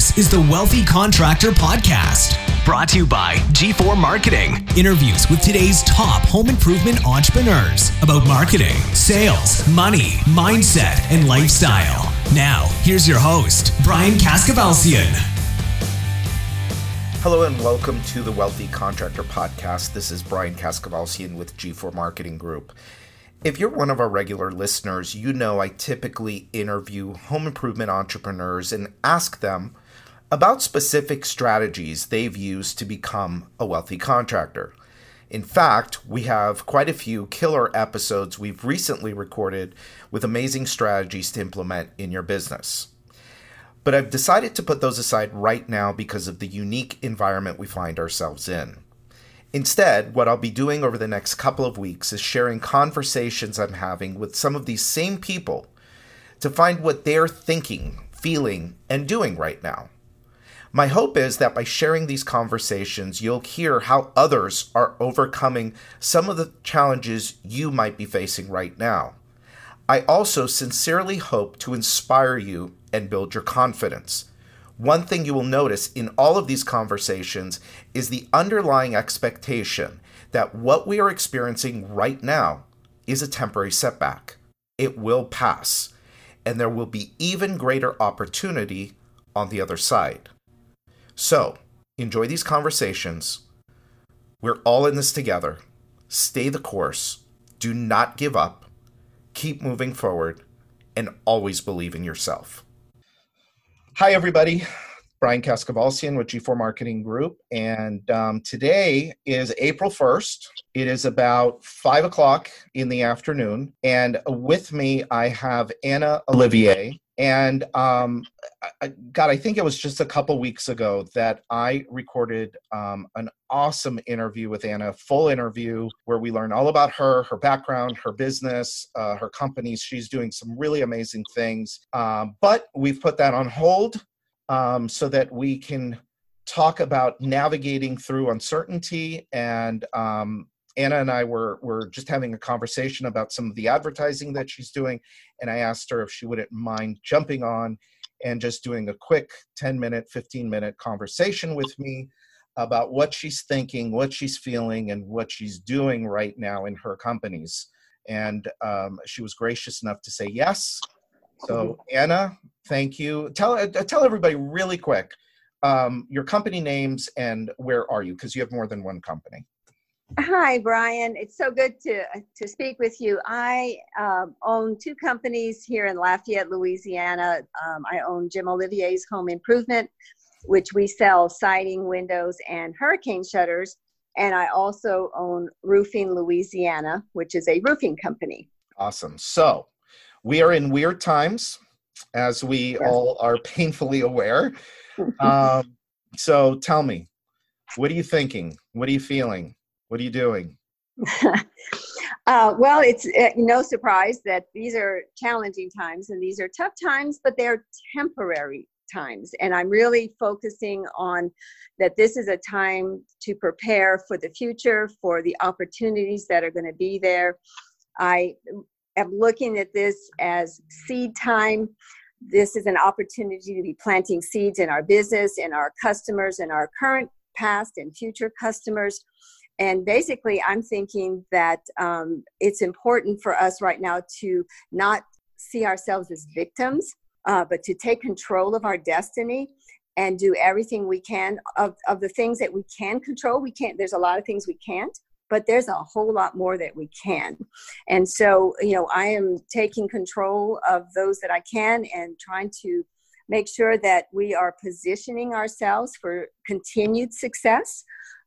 This is the Wealthy Contractor Podcast, brought to you by G4 Marketing. Interviews with today's top home improvement entrepreneurs about marketing, sales, money, mindset, and lifestyle. Now, here's your host, Brian Kaskavalciyan. Hello and welcome to the Wealthy Contractor Podcast. This is Brian Kaskavalciyan with G4 Marketing Group. If you're one of our regular listeners, you know I typically interview home improvement entrepreneurs and ask them about specific strategies they've used to become a wealthy contractor. In fact, we have quite a few killer episodes we've recently recorded with amazing strategies to implement in your business. But I've decided to put those aside right now because of the unique environment we find ourselves in. Instead, what I'll be doing over the next couple of weeks is sharing conversations I'm having with some of these same people to find what they're thinking, feeling, and doing right now. My hope is that by sharing these conversations, you'll hear how others are overcoming some of the challenges you might be facing right now. I also sincerely hope to inspire you and build your confidence one thing you will notice in all of these conversations is the underlying expectation that what we are experiencing right now is a temporary setback. It will pass, and there will be even greater opportunity on the other side. So, enjoy these conversations. We're all in this together. Stay the course. Do not give up. Keep moving forward and always believe in yourself. Hi, everybody. Brian Kaskavalciyan with G4 Marketing Group. And um, today is April 1st. It is about 5 o'clock in the afternoon. And with me, I have Anna Olivier. And um, God, I think it was just a couple weeks ago that I recorded um, an awesome interview with Anna, full interview where we learn all about her, her background, her business, uh, her companies. She's doing some really amazing things. Um, but we've put that on hold um, so that we can talk about navigating through uncertainty and um, Anna and I were were just having a conversation about some of the advertising that she's doing, and I asked her if she wouldn't mind jumping on and just doing a quick 10 minute, 15 minute conversation with me about what she's thinking, what she's feeling, and what she's doing right now in her companies. And um, she was gracious enough to say yes. So Anna, thank you. Tell uh, tell everybody really quick um, your company names and where are you because you have more than one company. Hi, Brian. It's so good to to speak with you. I um, own two companies here in Lafayette, Louisiana. Um, I own Jim Olivier's Home Improvement, which we sell siding, windows, and hurricane shutters. And I also own Roofing Louisiana, which is a roofing company. Awesome. So we are in weird times, as we yes. all are painfully aware. um, so tell me, what are you thinking? What are you feeling? What are you doing? uh, well, it's uh, no surprise that these are challenging times and these are tough times, but they're temporary times. And I'm really focusing on that this is a time to prepare for the future, for the opportunities that are going to be there. I am looking at this as seed time. This is an opportunity to be planting seeds in our business, in our customers, in our current, past, and future customers and basically i'm thinking that um, it's important for us right now to not see ourselves as victims uh, but to take control of our destiny and do everything we can. Of, of the things that we can control we can't there's a lot of things we can't but there's a whole lot more that we can. And so you know i am taking control of those that i can and trying to make sure that we are positioning ourselves for continued success.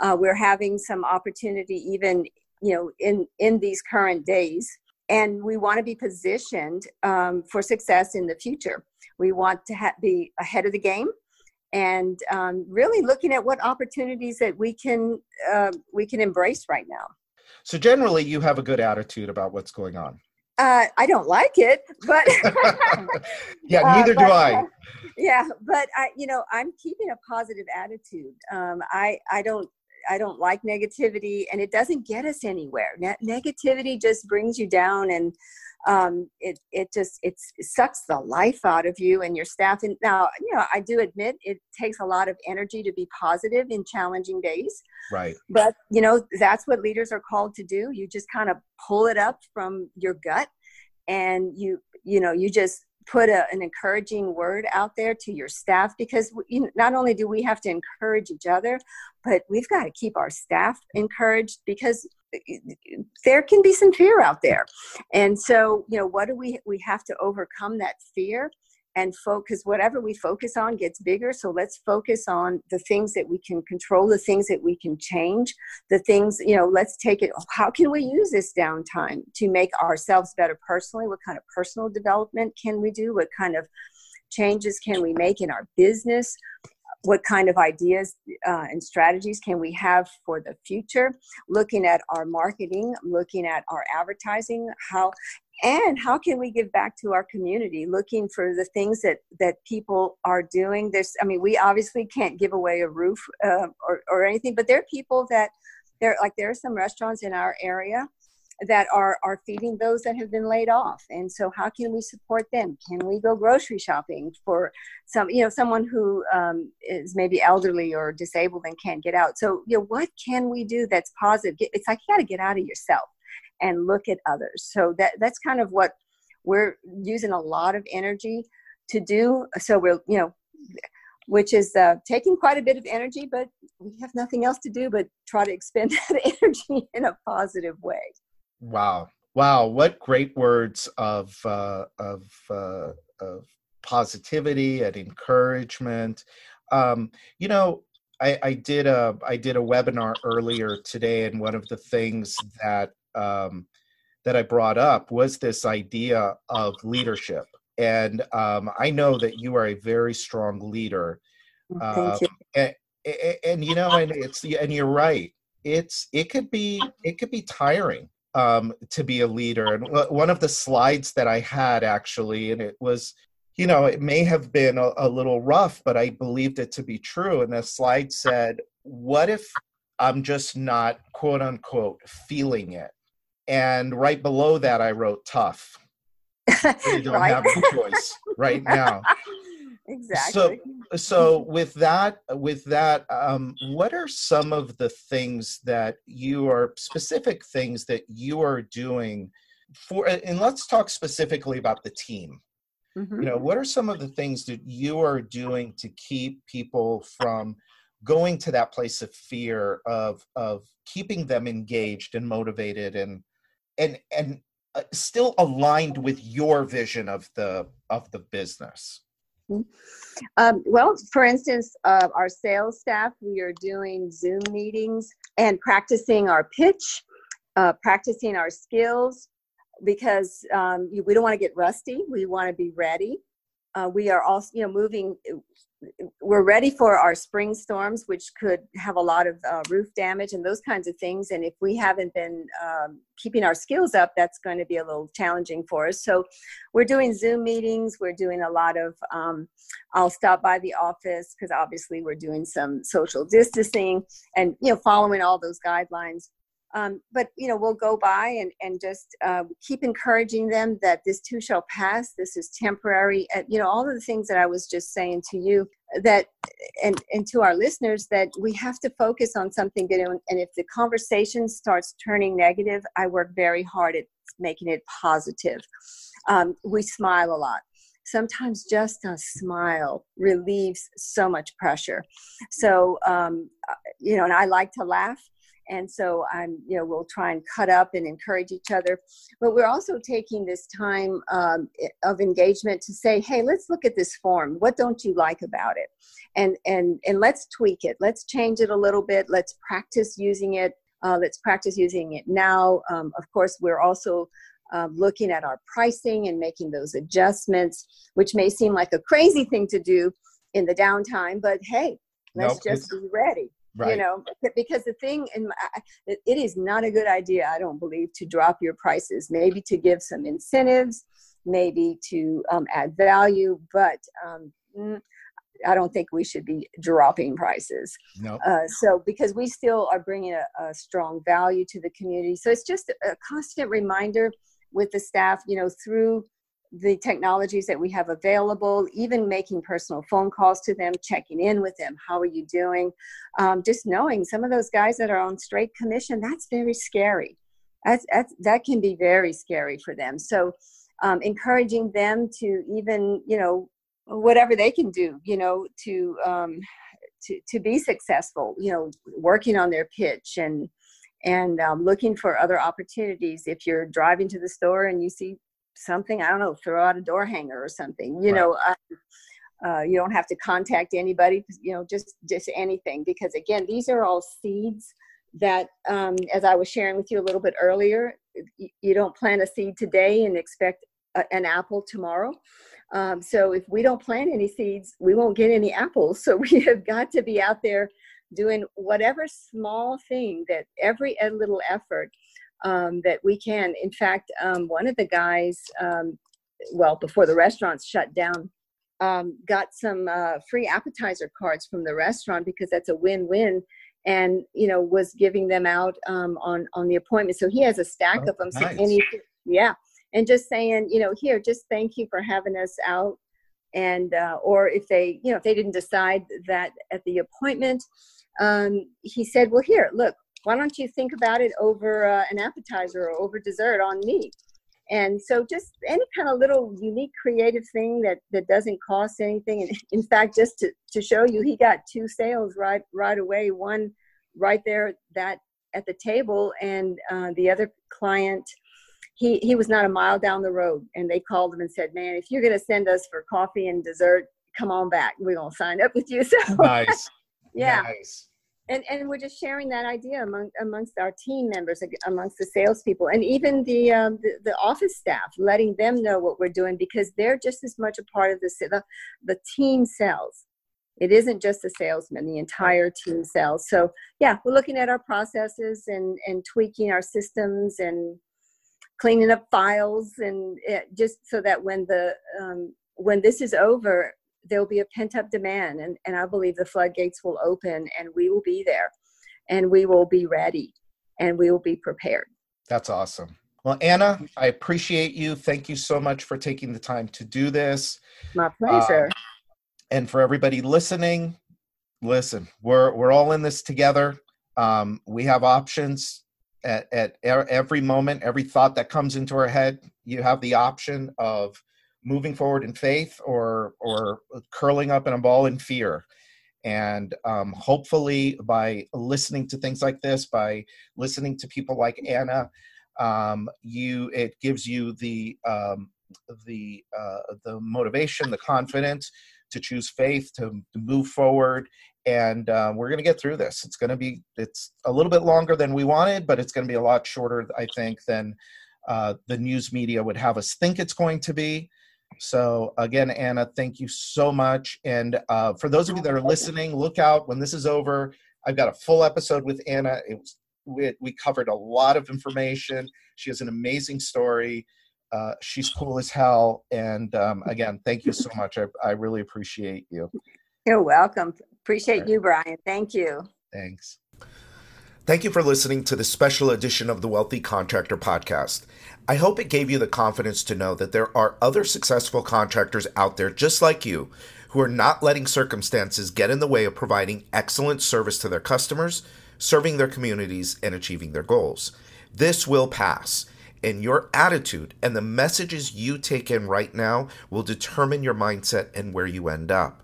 Uh, we're having some opportunity even you know in in these current days. And we want to be positioned um, for success in the future. We want to ha- be ahead of the game and um, really looking at what opportunities that we can uh, we can embrace right now. So generally you have a good attitude about what's going on uh, I don't like it, but yeah, neither uh, but, do I. yeah, but I, you know, I'm keeping a positive attitude. Um, I, I don't, I don't like negativity, and it doesn't get us anywhere. Ne- negativity just brings you down, and um, it it just it sucks the life out of you and your staff. And now, you know, I do admit it takes a lot of energy to be positive in challenging days. Right. But you know, that's what leaders are called to do. You just kind of pull it up from your gut, and you you know you just put a, an encouraging word out there to your staff because we, not only do we have to encourage each other but we've got to keep our staff encouraged because there can be some fear out there. And so you know what do we we have to overcome that fear and focus whatever we focus on gets bigger. So let's focus on the things that we can control the things that we can change the things you know let's take it how can we use this downtime to make ourselves better personally? What kind of personal development can we do? What kind of changes can we make in our business what kind of ideas uh, and strategies can we have for the future? Looking at our marketing looking at our advertising how and how can we give back to our community? Looking for the things that that people are doing. There's i mean we obviously can't give away a roof uh, or, or anything but there are people that there like there are some restaurants in our area that are are feeding those that have been laid off. And so how can we support them? Can we go grocery shopping for some you know someone who um, is maybe elderly or disabled and can't get out? So you know what can we do that's positive? It's like you got to get out of yourself and look at others. So that that's kind of what we're using a lot of energy to do. So we're you know which is uh, taking quite a bit of energy but we have nothing else to do but try to expend that energy in a positive way Wow. Wow. What great words of, uh, of, uh, of positivity and encouragement. Um, you know, I, I, did a I did a webinar earlier today, and one of the things that um, that I brought up was this idea of leadership. And um, I know that you are a very strong leader. Thank uh, you. And, and, and, you know, and it's and you're right. It's it could be it could be tiring um, to be a leader. And one of the slides that I had actually, and it was, you know, it may have been a, a little rough, but I believed it to be true. And the slide said, What if I'm just not, quote unquote, feeling it? And right below that, I wrote tough. You don't right? have a choice right now. exactly. So, so with that, with that, um, what are some of the things that you are specific things that you are doing for? And let's talk specifically about the team. Mm-hmm. You know, what are some of the things that you are doing to keep people from going to that place of fear of of keeping them engaged and motivated and and and uh, still aligned with your vision of the of the business um, well, for instance, uh, our sales staff, we are doing Zoom meetings and practicing our pitch, uh, practicing our skills because um, we don't want to get rusty. We want to be ready. Uh, we are also, you know, moving we're ready for our spring storms, which could have a lot of uh, roof damage and those kinds of things. And if we haven't been um, keeping our skills up, that's going to be a little challenging for us. So we're doing Zoom meetings. We're doing a lot of, um, I'll stop by the office because obviously we're doing some social distancing and, you know, following all those guidelines. Um, but you know we'll go by and, and just uh, keep encouraging them that this too shall pass this is temporary and you know all of the things that i was just saying to you that and and to our listeners that we have to focus on something good and, and if the conversation starts turning negative i work very hard at making it positive. Um, we smile a lot. Sometimes just a smile relieves so much pressure. So um, uh, you know and i like to laugh and so i'm you know we'll try and cut up and encourage each other. But we're also taking this time um, of engagement to say hey let's look at this form. What don't you like about it? And and and let's tweak it. Let's change it a little bit. Let's practice using it. Uh, let's practice using it now. Um, of course we're also uh, looking at our pricing and making those adjustments which may seem like a crazy thing to do in the downtime but hey let's nope, just be ready Right. You know, because the thing, and it is not a good idea, I don't believe, to drop your prices. Maybe to give some incentives, maybe to um, add value, but um, mm, I don't think we should be dropping prices. No. Uh, so because we still are bringing a, a, strong value to the community, so it's just a constant reminder with the staff, you know, through the technologies that we have available, even making personal phone calls to them, checking in with them. How are you doing? Um, just knowing some of those guys that are on straight commission, that's very scary. That's, that's, that can be very scary for them. So, um, encouraging them to even, you know, whatever they can do, you know, to, um, to, to be successful, you know, working on their pitch and, and um, looking for other opportunities. If you're driving to the store and you see something i don't know throw out a door hanger or something you right. know uh, uh, you don't have to contact anybody you know just just anything because again these are all seeds that um, as i was sharing with you a little bit earlier you, you don't plant a seed today and expect a, an apple tomorrow um, so if we don't plant any seeds we won't get any apples so we have got to be out there doing whatever small thing that every little effort um, that we can. In fact, um, one of the guys, um, well, before the restaurants shut down, um, got some uh, free appetizer cards from the restaurant because that's a win-win, and you know was giving them out um, on on the appointment. So he has a stack oh, of them. Nice. Yeah, and just saying, you know, here, just thank you for having us out. And uh, or if they, you know, if they didn't decide that at the appointment, um, he said, well, here, look, why don't you think about it over uh, an appetizer or over dessert on me and so just any kind of little unique creative thing that that doesn't cost anything. And in fact just to, to show you he got two sales right right away one right there that at the table. And uh, the other client he he was not a mile down the road. And they called him and said man if you're going to send us for coffee and dessert come on back. We're going to sign up with you. So nice. Yeah. Nice and and we're just sharing that idea among amongst our team members, amongst the salespeople, and even the, um, the, the office staff, letting them know what we're doing because they're just as much a part of the the, the team sells. It isn't just the salesman; the entire team sells. So yeah, we're looking at our processes and and tweaking our systems and cleaning up files and it, eh, just so that when the um, when this is over there'll be a pent up demand and, and i believe the floodgates will open and we will be there and we will be ready and we will be prepared. That's awesome. Well anna i appreciate you. Thank you so much for taking the time to do this. My pleasure. uh, and for everybody listening listen we're we're all in this together. Um, we have options at, at every moment every thought that comes into our head. You have the option of moving forward in faith or or curling up in a ball in fear. And um, hopefully by listening to things like this by listening to people like anna um, you it gives you the um, the uh, the motivation the confidence to choose faith to, to move forward. And uh, we're going to get through this. It's going to be it's a little bit longer than we wanted but it's going to be a lot shorter i think than uh, the news media would have us think it's going to be so again, Anna, thank you so much. And uh, for those of you that are listening, look out when this is over. I've got a full episode with Anna. It was we, we covered a lot of information. She has an amazing story. Uh, she's cool as hell. And um, again, thank you so much. I, I really appreciate you. You're welcome. Appreciate right. you, Brian. Thank you. Thanks. Thank you for listening to the special edition of the Wealthy Contractor Podcast. I hope it gave you the confidence to know that there are other successful contractors out there just like you who are not letting circumstances get in the way of providing excellent service to their customers, serving their communities, and achieving their goals. This will pass, and your attitude and the messages you take in right now will determine your mindset and where you end up.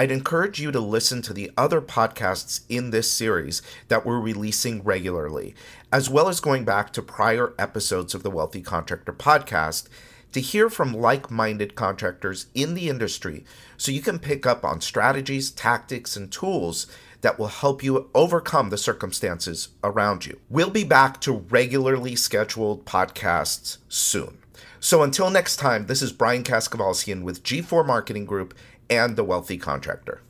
I'd encourage you to listen to the other podcasts in this series that we're releasing regularly, as well as going back to prior episodes of the Wealthy Contractor podcast to hear from like minded contractors in the industry so you can pick up on strategies, tactics, and tools that will help you overcome the circumstances around you. We'll be back to regularly scheduled podcasts soon. So until next time, this is Brian Kaskavalciyan with G4 Marketing Group and the wealthy contractor.